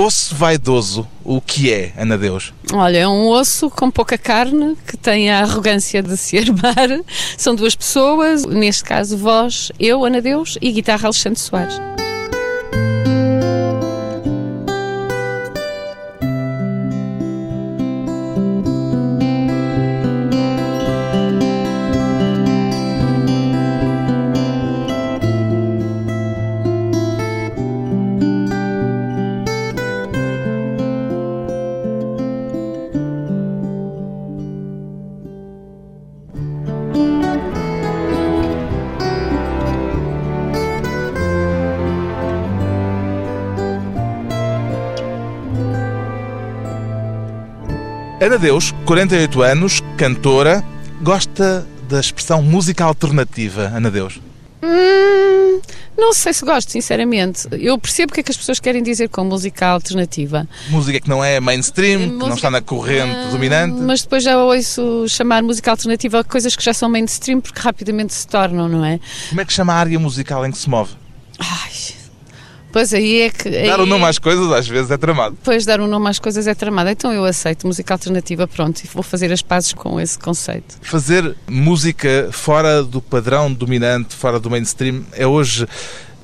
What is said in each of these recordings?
Osso vaidoso, o que é, Ana Deus? Olha, é um osso com pouca carne, que tem a arrogância de se armar. São duas pessoas, neste caso voz, eu, Ana Deus, e guitarra Alexandre Soares. Ana Deus, 48 anos, cantora, gosta da expressão música alternativa, Ana Deus? Hum, não sei se gosto, sinceramente. Eu percebo o que é que as pessoas querem dizer com música alternativa. Música que não é mainstream, música... que não está na corrente dominante. Mas depois já ouço chamar música alternativa a coisas que já são mainstream porque rapidamente se tornam, não é? Como é que chama a área musical em que se move? Ai, Pois aí é que. Dar o um nome às coisas às vezes é tramado. Pois, dar o um nome às coisas é tramado. Então eu aceito música alternativa, pronto, e vou fazer as pazes com esse conceito. Fazer música fora do padrão dominante, fora do mainstream, é hoje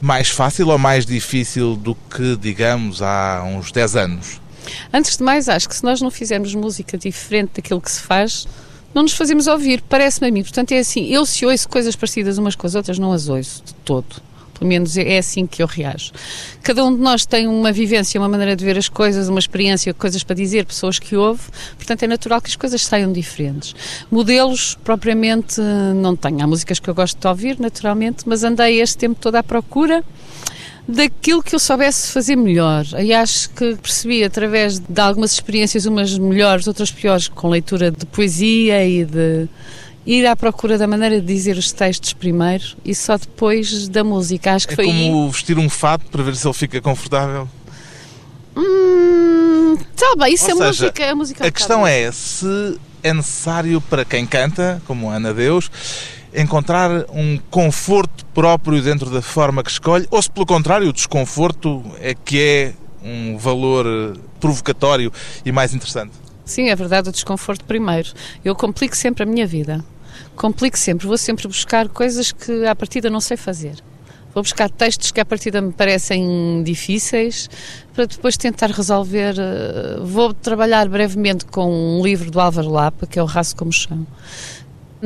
mais fácil ou mais difícil do que, digamos, há uns 10 anos? Antes de mais, acho que se nós não fizermos música diferente daquilo que se faz, não nos fazemos ouvir, parece-me a mim. Portanto, é assim, eu se ouço coisas parecidas umas com as outras, não as ouço de todo. Pelo menos é assim que eu reajo. Cada um de nós tem uma vivência, uma maneira de ver as coisas, uma experiência, coisas para dizer, pessoas que ouve, portanto é natural que as coisas saiam diferentes. Modelos, propriamente, não tenho. Há músicas que eu gosto de ouvir, naturalmente, mas andei este tempo todo à procura daquilo que eu soubesse fazer melhor. E acho que percebi através de algumas experiências, umas melhores, outras piores, com leitura de poesia e de ir à procura da maneira de dizer os textos primeiro e só depois da música. Acho que é foi como vestir um fato para ver se ele fica confortável. Hum, tá bem, isso Ou é seja, música, é música. A questão é se é necessário para quem canta, como Ana Deus, encontrar um conforto próprio dentro da forma que escolhe, ou se pelo contrário o desconforto é que é um valor provocatório e mais interessante. Sim, é verdade, o desconforto primeiro. Eu complico sempre a minha vida complico sempre, vou sempre buscar coisas que à partida não sei fazer. Vou buscar textos que à partida me parecem difíceis para depois tentar resolver. Eh, vou trabalhar brevemente com um livro do Álvaro Lapa, que é o Raço como Chão.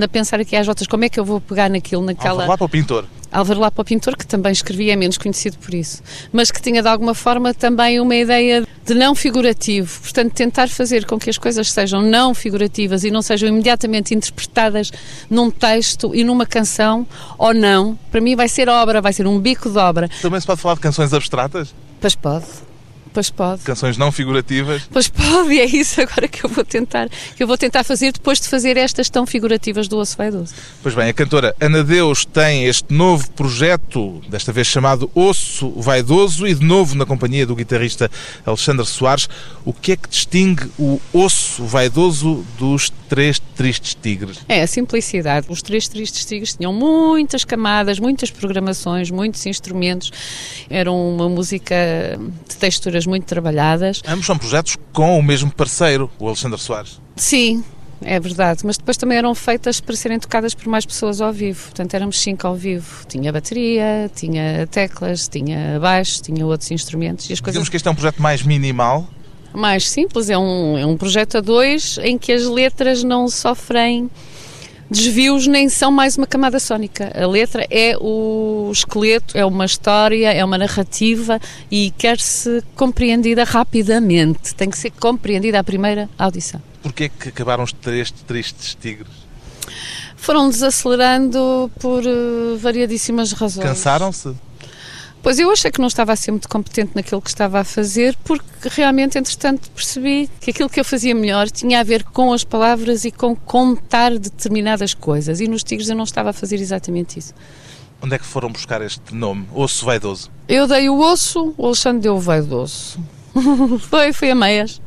A pensar aqui às voltas, como é que eu vou pegar naquilo, naquela. Álvaro Lapa, o pintor. Álvaro Lapa, o pintor, que também escrevia, é menos conhecido por isso, mas que tinha de alguma forma também uma ideia de não figurativo, portanto, tentar fazer com que as coisas sejam não figurativas e não sejam imediatamente interpretadas num texto e numa canção ou não, para mim vai ser obra, vai ser um bico de obra. Também se pode falar de canções abstratas? Pois pode. Pois pode. Canções não figurativas. Pois pode, e é isso agora que eu vou tentar, que eu vou tentar fazer depois de fazer estas tão figurativas do Osso Vaidoso. Pois bem, a cantora Ana Deus tem este novo projeto, desta vez chamado Osso Vaidoso, e de novo na companhia do guitarrista Alexandre Soares. O que é que distingue o Osso Vaidoso dos Três Tristes Tigres? É a simplicidade. Os Três Tristes Tigres tinham muitas camadas, muitas programações, muitos instrumentos. Era uma música de texturas muito trabalhadas. Ambos são projetos com o mesmo parceiro, o Alexandre Soares. Sim, é verdade, mas depois também eram feitas para serem tocadas por mais pessoas ao vivo. Portanto, éramos cinco ao vivo. Tinha bateria, tinha teclas, tinha baixo, tinha outros instrumentos. E as Digamos coisas... que este é um projeto mais minimal. Mais simples, é um, é um projeto a dois em que as letras não sofrem desvios nem são mais uma camada sónica. A letra é o esqueleto, é uma história, é uma narrativa e quer-se compreendida rapidamente. Tem que ser compreendida à primeira audição. Porquê que acabaram os três tristes tigres? Foram desacelerando por uh, variadíssimas razões. Cansaram-se? Pois eu achei que não estava a ser muito competente naquilo que estava a fazer, porque realmente, entretanto, percebi que aquilo que eu fazia melhor tinha a ver com as palavras e com contar determinadas coisas. E nos Tigres eu não estava a fazer exatamente isso. Onde é que foram buscar este nome? Osso Vaidoso? Eu dei o osso, o Alexandre deu o vaidoso. foi, foi a meias.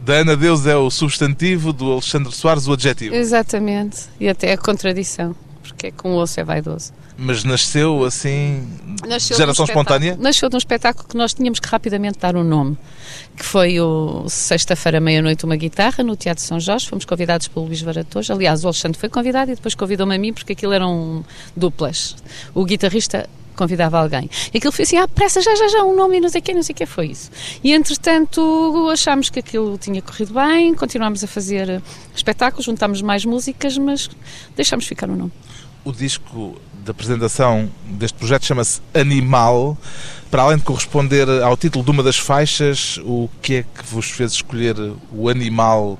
Da Ana Deus é o substantivo, do Alexandre Soares o adjetivo. Exatamente. E até a contradição. porque é com o osso é vaidoso. Mas nasceu assim, Nasceu geração um espontânea? Nasceu de um espetáculo que nós tínhamos que rapidamente dar um nome, que foi o Sexta-feira, meia-noite, uma guitarra, no Teatro São Jorge. Fomos convidados pelo Luís Varatojo. Aliás, o Alexandre foi convidado e depois convidou-me a mim, porque aquilo eram duplas. O guitarrista convidava alguém. E aquilo foi assim, ah, pressa, já, já, já, um nome e não sei o quê, não sei o que foi isso. E, entretanto, achámos que aquilo tinha corrido bem, continuámos a fazer espetáculos, juntámos mais músicas, mas deixámos ficar o nome. O disco da apresentação deste projeto chama-se Animal. Para além de corresponder ao título de uma das faixas, o que é que vos fez escolher o animal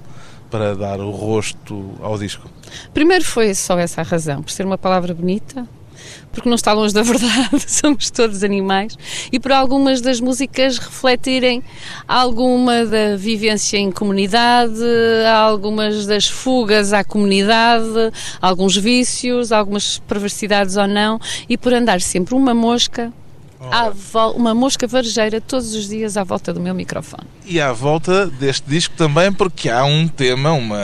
para dar o rosto ao disco? Primeiro foi só essa a razão, por ser uma palavra bonita, porque não está longe da verdade, somos todos animais, e por algumas das músicas refletirem alguma da vivência em comunidade, algumas das fugas à comunidade, alguns vícios, algumas perversidades ou não, e por andar sempre uma mosca. Uma mosca varejeira todos os dias à volta do meu microfone. E à volta deste disco também, porque há um tema, uma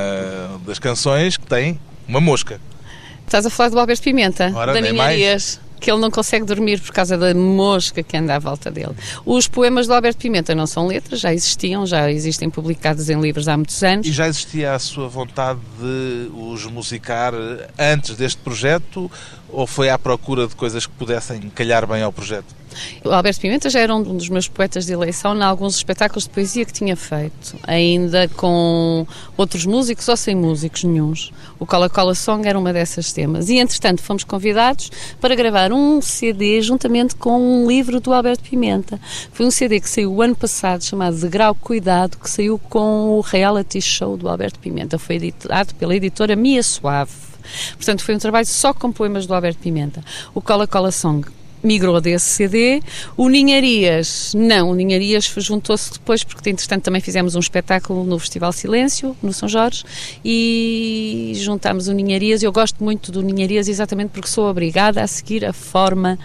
das canções que tem uma mosca. Estás a falar do Alberto Pimenta, Ora, da Ninharias, que ele não consegue dormir por causa da mosca que anda à volta dele. Os poemas do Alberto Pimenta não são letras, já existiam, já existem publicados em livros há muitos anos. E já existia a sua vontade de os musicar antes deste projeto ou foi à procura de coisas que pudessem calhar bem ao projeto? O Alberto Pimenta já era um dos meus poetas de eleição em alguns espetáculos de poesia que tinha feito, ainda com outros músicos ou sem músicos nenhuns. O Cola Cola Song era uma dessas temas. E, entretanto, fomos convidados para gravar um CD juntamente com um livro do Alberto Pimenta. Foi um CD que saiu o ano passado, chamado De Grau Cuidado, que saiu com o reality show do Alberto Pimenta. Foi editado pela editora Mia Suave. Portanto, foi um trabalho só com poemas do Alberto Pimenta. O Cola Cola Song migrou desse CD. O Ninharias, não, o Ninharias juntou-se depois, porque entretanto também fizemos um espetáculo no Festival Silêncio, no São Jorge, e juntámos o Ninharias. Eu gosto muito do Ninharias exatamente porque sou obrigada a seguir a forma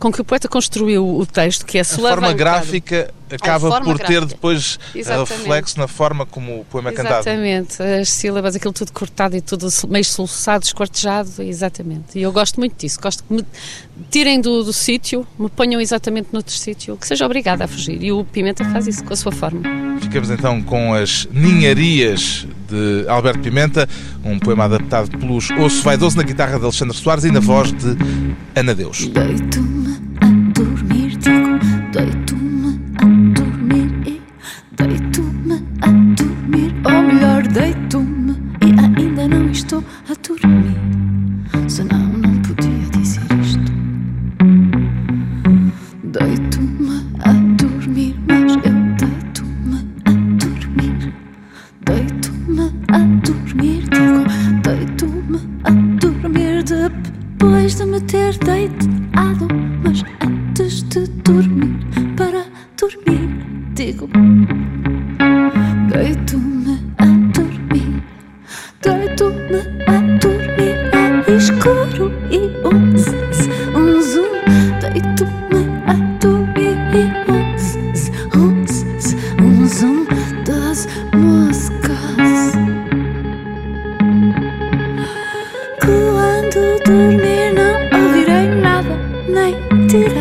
com que o poeta construiu o texto, que é A forma gráfica acaba forma por ter gráfica. depois Exatamente. reflexo na forma como o poema é cantado. Exatamente, as sílabas, aquilo tudo cortado e tudo meio soluçado, esquartejado, exatamente. E eu gosto muito disso, gosto que me tirem do, do sítio, me ponham exatamente noutro sítio, que seja obrigada a fugir. E o Pimenta faz isso com a sua forma. Ficamos então com as Ninharias de Alberto Pimenta, um poema adaptado pelos Osso Vaidoso na guitarra de Alexandre Soares e na voz de Ana Deus. Dormir, digo, Quando dormir não ouvirei nada, nem direi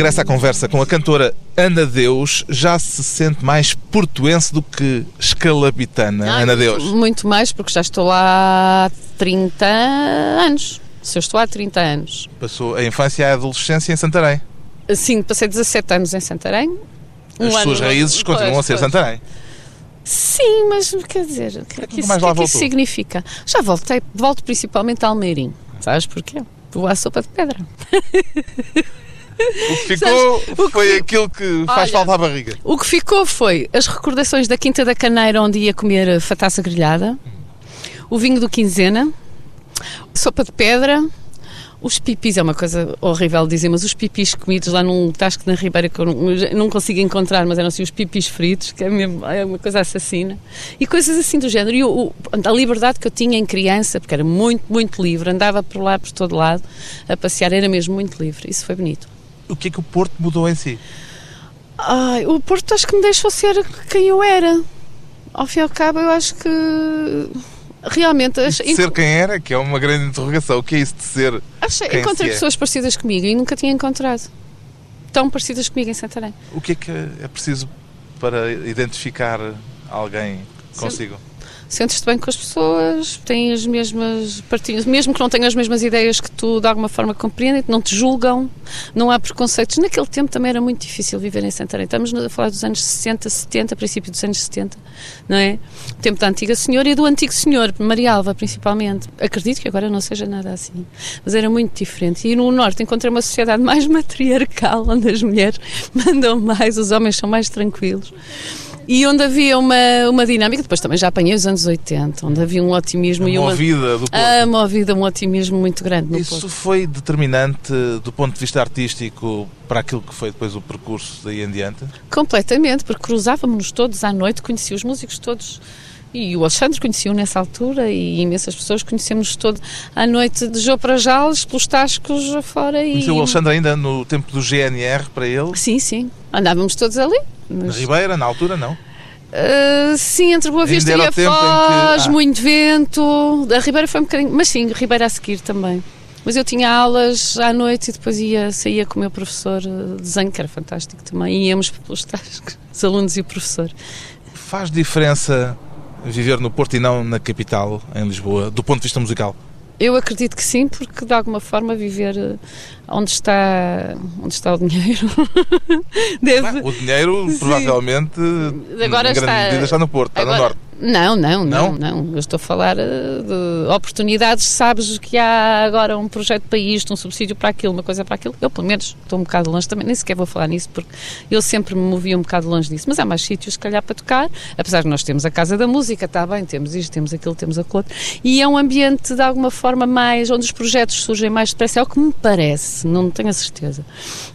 regressa à conversa com a cantora Ana Deus. Já se sente mais portuense do que escalabitana, Ah, Ana Deus? Muito mais, porque já estou lá há 30 anos. Se eu estou há 30 anos. Passou a infância e a adolescência em Santarém. Sim, passei 17 anos em Santarém. Um As suas raízes continuam a ser. Santarém. Sim, mas quer dizer, o que é que isso, que é que isso significa? Já voltei, volto principalmente a Almeirim. Sabes porquê? Vou à sopa de pedra. O que ficou o que foi fi- aquilo que faz Olha, falta à barriga. O que ficou foi as recordações da Quinta da Caneira, onde ia comer fataça grelhada, o vinho do Quinzena, sopa de pedra, os pipis, é uma coisa horrível de dizer, mas os pipis comidos lá num tasco na Ribeira que eu não, eu não consigo encontrar, mas eram assim os pipis fritos, que é, mesmo, é uma coisa assassina, e coisas assim do género. E o- o- a liberdade que eu tinha em criança, porque era muito, muito livre, andava por lá, por todo lado, a passear, era mesmo muito livre. Isso foi bonito. O que é que o Porto mudou em si? Ai, o Porto acho que me deixou ser quem eu era. Ao fim e ao cabo, eu acho que realmente ach- De ser quem era, que é uma grande interrogação. O que é isso de ser? achei- encontrei se é. pessoas parecidas comigo e nunca tinha encontrado. Tão parecidas comigo em Santarém. O que é que é preciso para identificar alguém consigo? Sentes-te bem com as pessoas, têm as mesmas partilhas, mesmo que não tenham as mesmas ideias que tu de alguma forma compreendem, não te julgam, não há preconceitos. Naquele tempo também era muito difícil viver em Santarém. Estamos a falar dos anos 60, 70, princípio dos anos 70, não é? O tempo da antiga senhora e do antigo senhor, Maria Alva principalmente. Acredito que agora não seja nada assim, mas era muito diferente. E no Norte encontrei uma sociedade mais matriarcal, onde as mulheres mandam mais, os homens são mais tranquilos. E onde havia uma, uma dinâmica, depois também já apanhei os anos 80, onde havia um otimismo e Uma vida do Porto. ah, uma vida, um otimismo muito grande no Isso Porto. foi determinante do ponto de vista artístico para aquilo que foi depois o percurso daí em diante? Completamente, porque cruzávamos-nos todos à noite, conhecia os músicos todos. E o Alexandre conhecia-o nessa altura e imensas pessoas conhecemos todo à noite de Jô para Jales, pelos tascos afora e... Conheceu o Alexandre ainda no tempo do GNR para ele? Sim, sim. Andávamos todos ali. Na Mas, Ribeira, na altura, não? ah, sim, entre Boa Vista e a em que- Foz, ah. muito vento. A Ribeira foi um bocadinho... Mas sim, Ribeira a seguir também. Mas eu tinha aulas à noite e depois ia, saía com o meu professor de desenho, que era fantástico também. E íamos pelos tascos, os alunos e o professor. Faz diferença viver no Porto e não na capital, em Lisboa, do ponto de vista musical? Eu acredito que sim, porque de alguma forma viver eh, onde está, onde está o dinheiro deve... O dinheiro, provavelmente, Agora em grande está- medida está no Porto, está no Agora- Norte. Não, não, Não? não, não. Eu estou a falar eh, de oportunidades. Sabes que há agora um projeto para isto, um subsídio para aquilo, uma coisa para aquilo. Eu, pelo menos, estou um bocado longe também. Nem sequer vou falar nisso, porque eu sempre me movia um bocado longe disso. Mas há mais sítios, se calhar, para tocar. Apesar de nós termos a Casa da Música, está bem, temos isto, temos aquilo, temos aquilo outro. E é um ambiente, de alguma forma, mais. onde os projetos surgem mais depressa. É o que me parece, não tenho a certeza.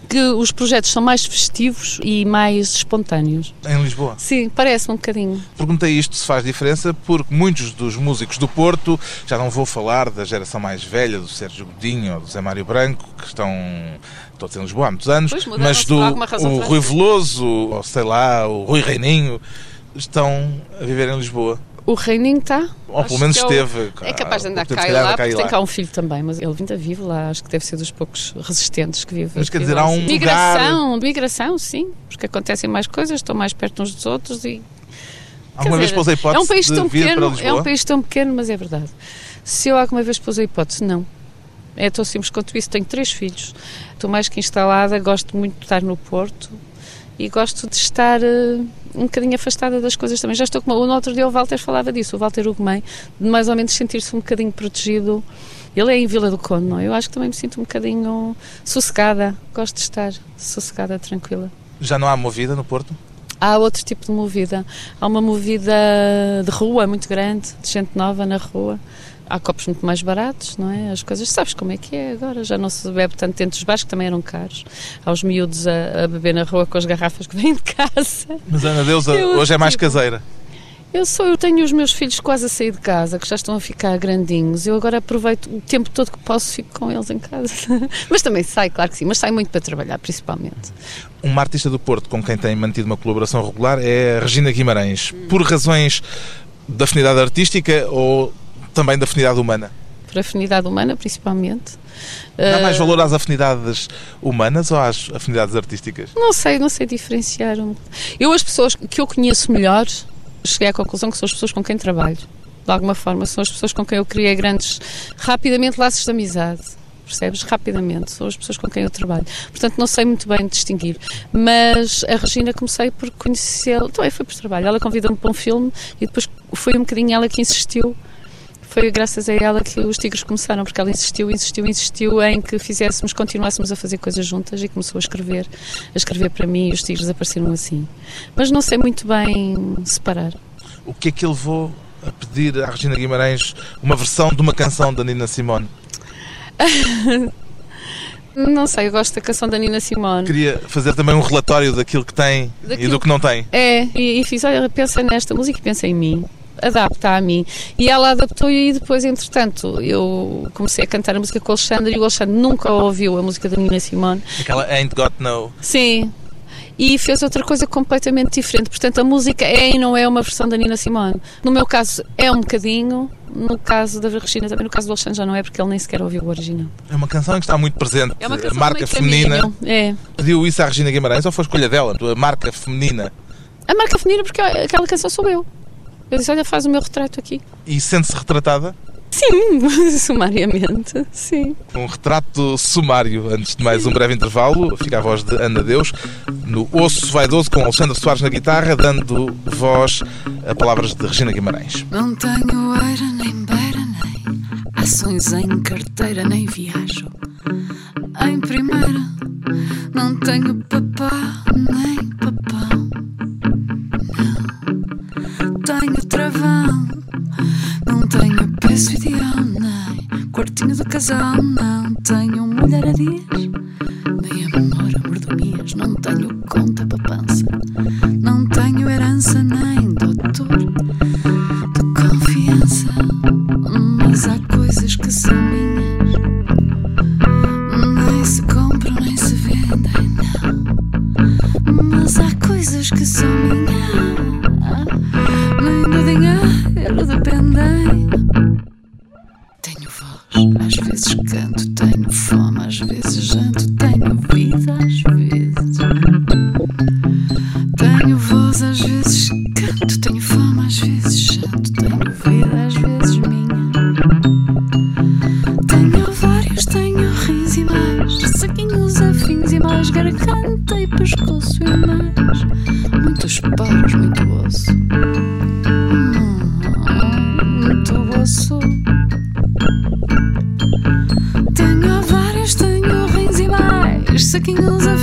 Que os projetos são mais festivos e mais espontâneos. Em Lisboa. Sim, parece-me um bocadinho. Perguntei isto se faz diferença porque muitos dos músicos do Porto, já não vou falar da geração mais velha, do Sérgio Godinho ou do Zé Mário Branco, que estão todos em Lisboa há muitos anos, mas do o Rui. Veloso, ou sei lá, o Rui Reininho, estão a viver em Lisboa. O Reininho está. Ou pelo menos esteve. É capaz de andar cá e lá, porque tem cá um filho também, mas ele ainda vive lá, acho que deve ser dos poucos resistentes que vive. Mas quer que dizer, há um Migração, migração, sim, porque acontecem mais coisas, estão mais perto uns dos outros e. Alguma vez pôs a é hipótese um país de tão vir para pequeno, Lisboa? é um país tão pequeno, mas é verdade. Se eu alguma vez pus a hipótese, não. É tão simples quanto isso. Tenho três filhos. Estou mais que instalada, gosto muito de estar no Porto e gosto de estar eh, um bocadinho afastada das coisas também. Já estou com uma... No outro dia o Walter falava disso, o Walter Ugumem, de mais ou menos sentir-se um bocadinho protegido. Ele é em Vila do Conde, não é? Eu acho que também me sinto um bocadinho sossegada. Gosto de estar sossegada, tranquila. Já não há movida no Porto? Há outro tipo de movida. Há uma movida de rua muito grande, de gente nova na rua. Há copos muito mais baratos, não é? As coisas, sabes como é que é agora? Já não se bebe tanto dentro dos bares, que também eram caros. Há os miúdos a, a beber na rua com as garrafas que vêm de casa. Mas Ana Deusa Eu, hoje é mais tipo, caseira. Eu sou, eu tenho os meus filhos quase a sair de casa, que já estão a ficar grandinhos. Eu agora aproveito o tempo todo que posso, fico com eles em casa. mas também sai, claro que sim, mas sai muito para trabalhar, principalmente. Uma artista do Porto com quem tem mantido uma colaboração regular é a Regina Guimarães. Por razões de afinidade artística ou também de afinidade humana? Por afinidade humana, principalmente. Dá mais Uh, valor às afinidades humanas ou às afinidades artísticas? Não sei, não sei diferenciar. Eu, as pessoas que eu conheço melhor, cheguei à conclusão que são as pessoas com quem trabalho. De alguma forma, são as pessoas com quem eu criei grandes, rapidamente, laços de amizade. Percebes? Rapidamente. São as pessoas com quem eu trabalho. Portanto, não sei muito bem distinguir. Mas a Regina comecei por conhecê-la. Também foi por trabalho. Ela convidou-me para um filme e depois foi um bocadinho ela que insistiu. Foi graças a ela que os Tigres começaram, porque ela insistiu, insistiu, insistiu em que fizéssemos, continuássemos a fazer coisas juntas e começou a escrever, a escrever para mim e os Tigres apareceram assim. Mas não sei muito bem separar. O que é que levou a pedir à Regina Guimarães uma versão de uma canção da Nina Simone? Não sei, eu gosto da canção da Nina Simone. Queria fazer também um relatório daquilo que tem e Daquilo- do que não tem. É, e, e fiz, olha, pensa nesta música e pensa em mim. Adapta a mim. E ela adaptou e depois, entretanto, eu comecei a cantar a música com o Alexandre e o Alexandre nunca ouviu a música da Nina Simone. Aquela Ain't Got No. Sim. E fez outra coisa completamente diferente. Portanto, a música é e não é uma versão da Nina Simone. No meu caso, é um bocadinho. No caso da Regina, também no caso do Alexandre já não é, porque ele nem sequer ouviu o original. É uma canção que está muito presente. É uma a canção marca meio feminina. caminho. É. Pediu isso à Regina Guimarães ou foi escolha dela? A marca feminina. A marca feminina, porque aquela canção sou eu. Eu disse, olha, faz o meu retrato aqui. E sente-se retratada? Sim, sumariamente, sim. Um retrato sumário. Antes de mais um breve intervalo, fica a voz de Ana Deus no Osso Vaidoso com Alexandre Soares na guitarra, dando voz a palavras de Regina Guimarães. Não tenho eira, nem beira, nem ações em carteira, nem viajo em primeira. Não tenho papá, nem papão. Não tenho travão. Não tenho peço ideal, nem quartinho do casal. Não tenho mulher a dias, mais, saquinhos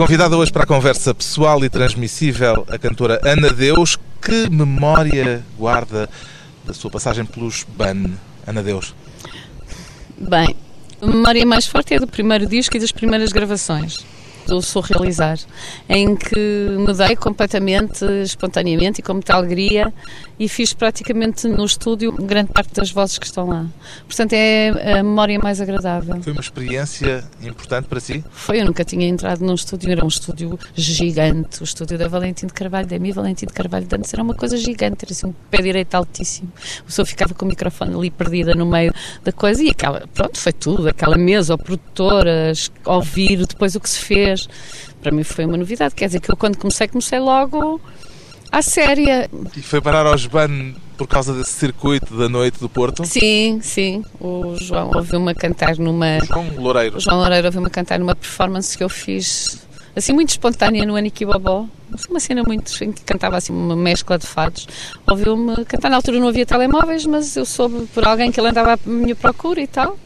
Convidada hoje para a conversa pessoal e transmissível, a cantora Ana Deus. Que memória guarda da sua passagem pelos BAN, Ana Deus? Bem, a memória mais forte é do primeiro disco e das primeiras gravações do Sou Realizar, em que mudei completamente, espontaneamente e com muita alegria e fiz praticamente no estúdio grande parte das vozes que estão lá. Portanto, é a memória mais agradável. Foi uma experiência importante para si? Foi, eu nunca tinha entrado num estúdio, era um estúdio gigante, o estúdio da Valentim de Carvalho, da Mi Valentim de Carvalho de antes, era uma coisa gigante, era assim um pé direito altíssimo. O pessoa ficava com o microfone ali perdida no meio da coisa e aquela, pronto, foi tudo, aquela mesa, o produtor, ouvir depois o que se fez. Para mim foi uma novidade, quer dizer que eu quando comecei, comecei logo à séria. E foi parar aos BAN por causa desse circuito da noite do Porto? Sim, sim. O João ouviu-me cantar numa. O João Loureiro. O João Loureiro ouviu-me cantar numa performance que eu fiz assim muito espontânea no Aniki Bobó. Uma cena muito em que cantava assim uma mescla de fados. Ouviu-me cantar. Na altura não havia telemóveis, mas eu soube por alguém que ele andava à minha procura e tal.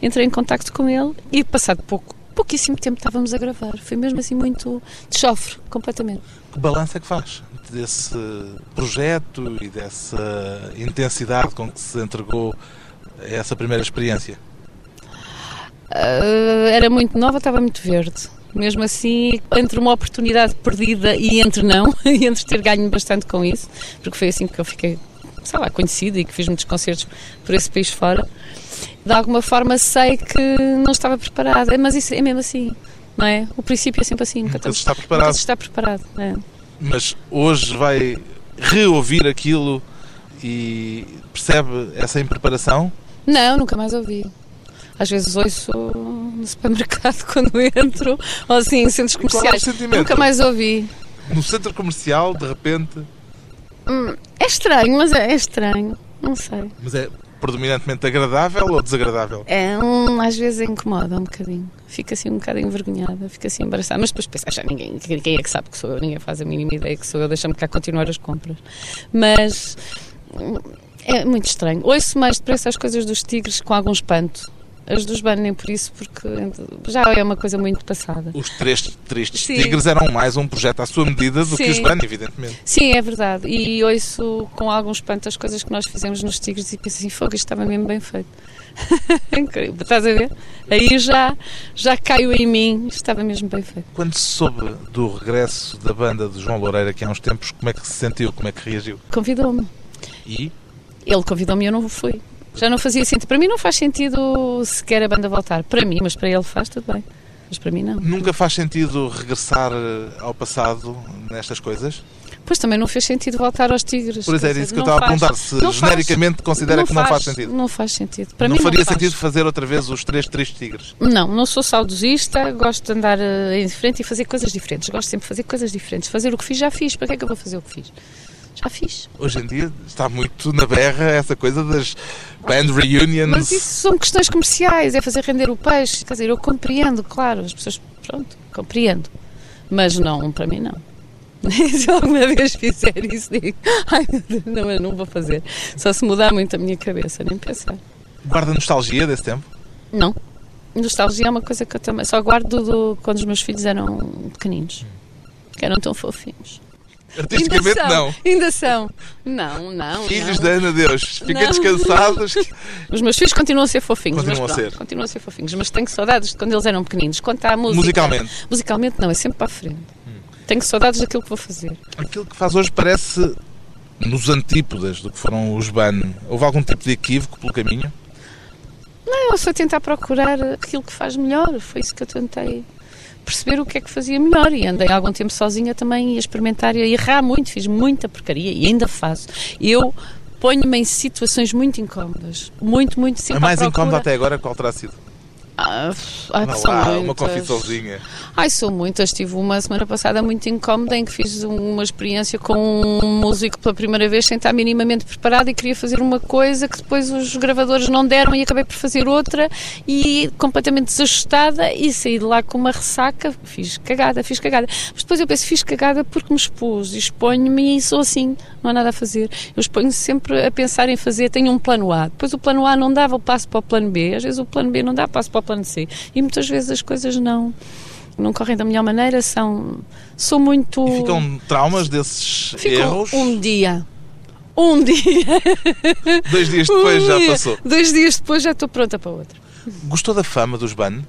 Entrei em contacto com ele e passado pouco, pouquíssimo tempo estávamos a gravar. Foi mesmo assim muito de chofre, completamente. Que balanço é que faz desse projeto e dessa intensidade com que se entregou a essa primeira experiência? Uh, era muito nova, estava muito verde. Mesmo assim, entre uma oportunidade perdida e entre não, e entre ter ganho bastante com isso, porque foi assim que eu fiquei, sei lá, conhecida e que fiz muitos concertos por esse país fora, de alguma forma sei que não estava preparada, mas isso é mesmo assim, não é? O princípio é sempre assim, nunca, está preparado. nunca se está preparado. é. Mas hoje vai reouvir aquilo e percebe essa impreparação? Não, nunca mais ouvi. Às vezes ouço no supermercado quando entro, ou assim, em centros qual é o comerciais. sentimento? Nunca mais ouvi. No centro comercial, de repente, É estranho, mas é, é estranho. Não sei. mas é predominantemente agradável ou desagradável? É um, às vezes incomoda um bocadinho. Fica assim um bocado envergonhada, fica assim embaraçada. Mas depois pensa, "Ah, já ninguém, quem é que sabe que sou eu? Ninguém faz a mínima ideia que sou eu, deixa-me cá continuar as compras. Mas hum, é muito estranho. Ouço mais depressa as coisas dos tigres com algum espanto. As dos Ban nem por isso, porque já é uma coisa muito passada. Os três tristes Sim. tigres eram mais um projeto à sua medida do que Sim. os BAN, evidentemente. Sim, é verdade. E ouço com algum espanto as coisas que nós fizemos nos Tigres e penso assim, fogo, isto estava mesmo bem feito. Incrível. Estás a ver? Aí já, já caiu em mim, estava mesmo bem feito. Quando se soube do regresso da banda de João Loureiro aqui há uns tempos, como é que se sentiu? Como é que reagiu? Convidou-me. E Ele convidou-me e eu não fui. Já não fazia sentido. Para mim não faz sentido sequer a banda voltar. Para mim, mas para ele faz, tudo bem. Mas para mim não. nunca faz sentido regressar eh, ao passado nestas coisas? Pois também não fez sentido voltar aos Tigres. Era dizer, isso que eu não estava a faz. perguntar, se Não faz. genericamente considera que não faz sentido. Não faz sentido. Para não mim faria não sentido fazer outra vez os três tristes tigres. Não, não sou saudosista, gosto de andar eh, em frente e fazer coisas diferentes. Gosto sempre de fazer coisas diferentes. Fazer o que fiz, já fiz. Para que é que eu vou fazer o que fiz? Já fiz. Hoje em dia está muito na berra essa coisa das band reunions. Mas isso são questões comerciais, é fazer render o peixe. Quer dizer, eu compreendo, claro, as pessoas, pronto, compreendo. Mas não, para mim não. Se alguma vez fizer isso, digo, ai meu Deus, não, eu não vou fazer. Só se mudar muito a minha cabeça, nem pensar. Guarda nostalgia desse tempo? Não. Nostalgia é uma coisa que eu também só guardo do, quando os meus filhos eram pequeninos. Que eram tão fofinhos. Artisticamente ainda são, não. Ainda são. Não, não. Filhos não. da Ana Deus, fiquem Não. descansados. Os meus filhos continuam a ser fofinhos. Continuam mas a pronto, ser. Continuam a ser fofinhos. Mas tenho saudades de quando eles eram pequeninos. Quanto à música. Musicalmente. Musicalmente não, é sempre para a frente. Tenho saudades daquilo que vou fazer. Aquilo que faz hoje parece nos antípodas do que foram os BAN. Houve algum tipo de equívoco pelo caminho? Não, eu só tentar procurar aquilo que faz melhor. Foi isso que eu tentei perceber o que é que fazia melhor. E andei algum tempo sozinha também a experimentar e a errar muito. Fiz muita porcaria e ainda faço. Eu ponho-me em situações muito incómodas. Muito, muito sempre a mais incómoda até agora qual terá sido? Ah, ai, são lá, uma muitas. confissãozinha. Ai, sou muitas. Tive uma semana passada muito incómoda em que fiz uma experiência com um músico pela primeira vez sem estar minimamente preparado e queria fazer uma coisa que depois os gravadores não deram e acabei por fazer outra e completamente desajustada e saí de lá com uma ressaca. Fiz cagada, fiz cagada. Mas depois eu penso, fiz cagada porque me expus e exponho-me e sou assim, não há nada a fazer. Eu exponho sempre a pensar em fazer, tenho um plano A. Depois o plano A não dava, eu passo para o plano B. Às vezes o plano B não dá, passo para o plano C. E muitas vezes as coisas não não correm da melhor maneira, são. Sou muito. E ficam traumas desses erros? um dia. Um dia. Dois dias depois Um já dia. passou. Dois dias depois já estou pronta para outra. Gostou da fama dos BAN?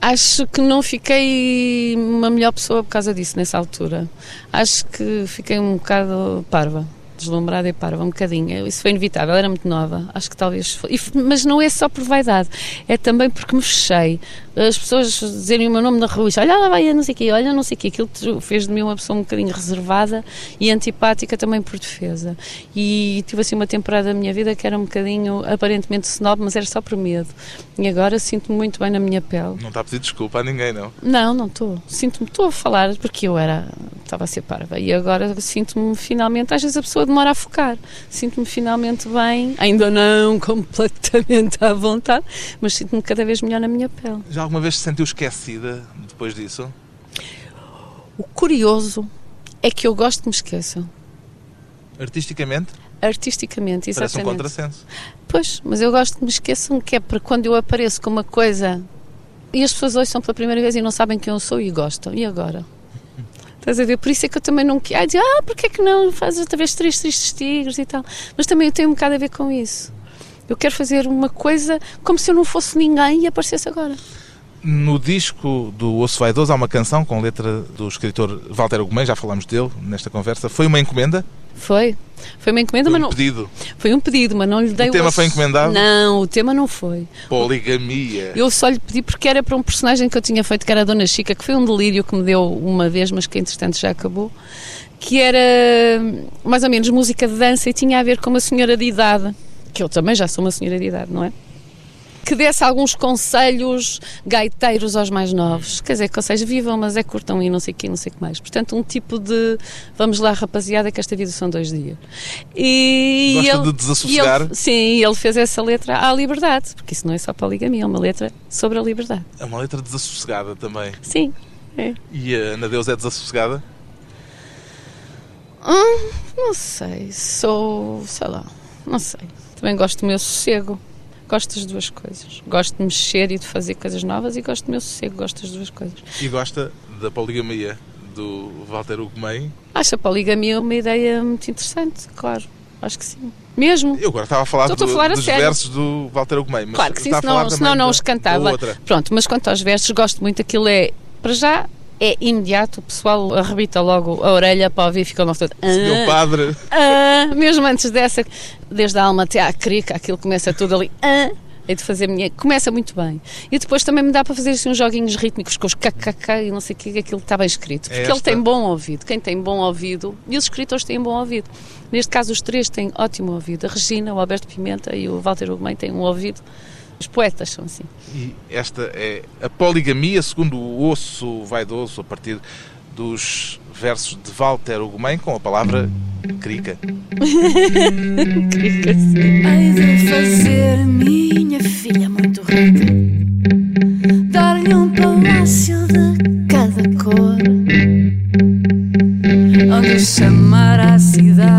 Acho que não fiquei uma melhor pessoa por causa disso nessa altura. Acho que fiquei um bocado parva, deslumbrada e parva, um bocadinho. Isso foi inevitável, era muito nova. Acho que talvez. Mas não é só por vaidade, é também porque me fechei. As pessoas dizerem o meu nome na rua, e olha lá vai, não sei o quê, olha não sei o quê. Aquilo fez de mim uma pessoa um bocadinho reservada e antipática também por defesa. E tive assim uma temporada da minha vida que era um bocadinho aparentemente snob, mas era só por medo. E agora sinto-me muito bem na minha pele. Não está a pedir desculpa a ninguém, não. Não, não estou. Sinto-me, estou a falar porque eu era, estava a ser parva e agora sinto-me finalmente, às vezes a pessoa demora a focar, sinto-me finalmente bem, ainda não completamente à vontade, mas sinto-me cada vez melhor na minha pele. Já alguma vez se sentiu esquecida depois disso? O curioso é que eu gosto que me esqueçam, Artisticamente? artisticamente, Parece um exatamente. contrassenso. Pois, mas eu gosto que me esqueçam que é para quando eu apareço com uma coisa e as pessoas ouçam pela primeira vez e não sabem quem eu sou e gostam. E agora? Estás a ver? Por isso é que eu também não quero. Ah, dizer, ah, porque é que não fazes outra vez três tristes tigres e tal. Mas também eu tenho um bocado a ver com isso. Eu quero fazer uma coisa como se eu não fosse ninguém e aparecesse agora. No disco do Osso Vaidoso há uma canção com letra do escritor Walter Ugumem, já falámos dele nesta conversa. Foi uma encomenda? Foi. Foi uma encomenda, Foi mas um não. pedido? Foi um pedido, mas não lhe dei O tema osso. foi encomendado? Não, o tema não foi. Poligamia. Eu só lhe pedi porque era para um personagem que eu tinha feito, que era a Dona Chica, que foi um delírio que me deu uma vez, mas que entretanto já acabou, que era hum, mais ou menos música de dança e tinha a ver com uma senhora de idade, que eu também já sou uma senhora de idade, não é? Que desse alguns conselhos gaiteiros aos mais novos. Quer dizer, conselhos vivam, mas é curtam e não sei o que, não sei o que mais. Portanto, um tipo de vamos lá, rapaziada, que esta vida são dois dias. E Gosta ele, de desassossegar? e ele- sim, ele fez essa letra à liberdade, porque isso não é só poligamia, é uma letra sobre a liberdade. É uma letra desassossegada também. Sim. É. E a Ana Deus é desassossegada? Hum, não sei, sou, sei lá, não sei. Também gosto do meu sossego. Gosto das duas coisas. Gosto de mexer e de fazer coisas novas e gosto do meu sossego, gosto das duas coisas. E gosta da poligamia do Walter Ugumem? Acho a poligamia uma ideia muito interessante, claro. Acho que sim. Mesmo. Eu agora estava a falar, Estou a do- falar a dos sério. versos do Walter Ugumem, mas Claro que sim, senão, senão não os cantava. Pronto, mas quanto aos versos, gosto muito. Aquilo é, para já, é imediato. O pessoal arrebita logo a orelha para ouvir e fica logo todo. Meu "Ah". padre, Ah, mesmo antes dessa, desde a alma até à crica, aquilo começa tudo ali. Ah, é de fazer minha. Começa muito bem. E depois também me dá para fazer assim, uns joguinhos rítmicos com os kkk e não sei o que, aquilo está bem escrito. Porque É ele esta- tem bom ouvido. Quem tem bom ouvido, e os escritores têm bom ouvido. Neste caso, os três têm ótimo ouvido. A Regina, o Alberto Pimenta e o Walter Ugumem têm um ouvido. Os poetas são assim. e esta é a poligamia, segundo o osso vaidoso, a partir dos versos de Walter Ugumem, com a palavra crica. Crica, sim. Hei de fazer minha filha muito rica, dar-lhe um palácio de cada cor, onde chamar a cidade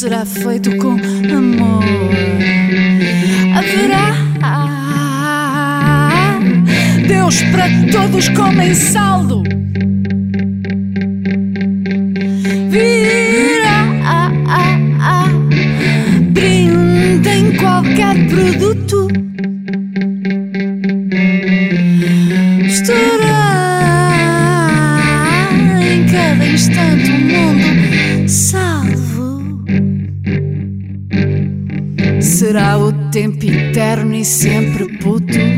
será feito com amor. Haverá Deus para todos comem saldo. Virá brinde em qualquer produto. Estará em cada instante um mundo Será o tempo eterno e sempre puto?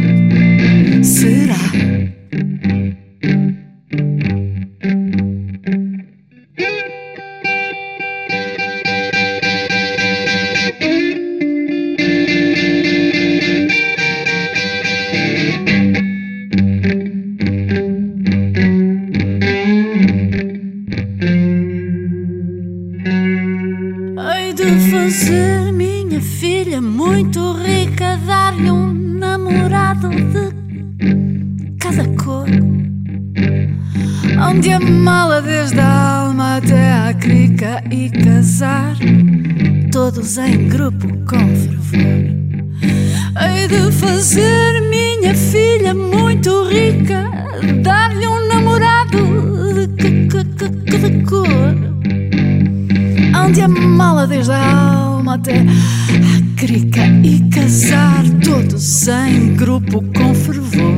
Ande a mala desde a alma até a crica e casar todos em grupo com fervor.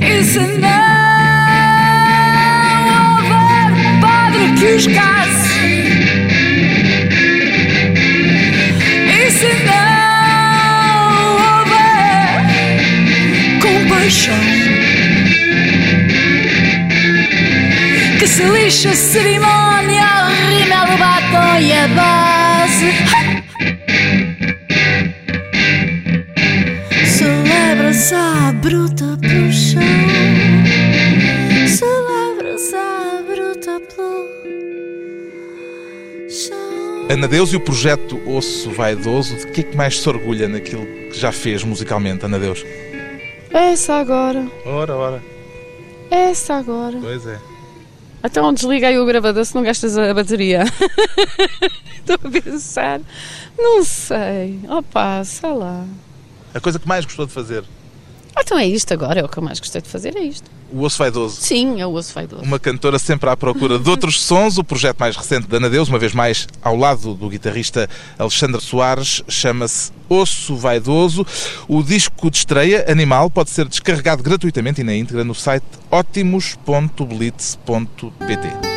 E se não houver padre que os case, e se não houver compaixão, que se lixa a e a base. Celebra-se a bruta pelo chão. Celebra-se a bruta pelo chão. Ana Deus e o projeto Osso Vaidoso, de que é que mais se orgulha naquilo que já fez musicalmente, Ana Deus? Essa agora. Ora, ora. Essa agora. Pois é. Então desliga aí o gravador se não gastas a bateria. Estou a pensar. Não sei. Opa, sei lá. A coisa que mais gostou de fazer, Então é isto agora, é o que eu mais gostei de fazer, é isto. o Osso Vaidoso. Sim, é o osso vaidoso. Uma cantora sempre à procura de outros sons. O projeto mais recente da Ana Deus, uma vez mais ao lado do guitarrista Alexandre Soares, chama-se Osso Vaidoso. O disco de estreia, Animal, pode ser descarregado gratuitamente e na íntegra no site ótimos.blitz.pt.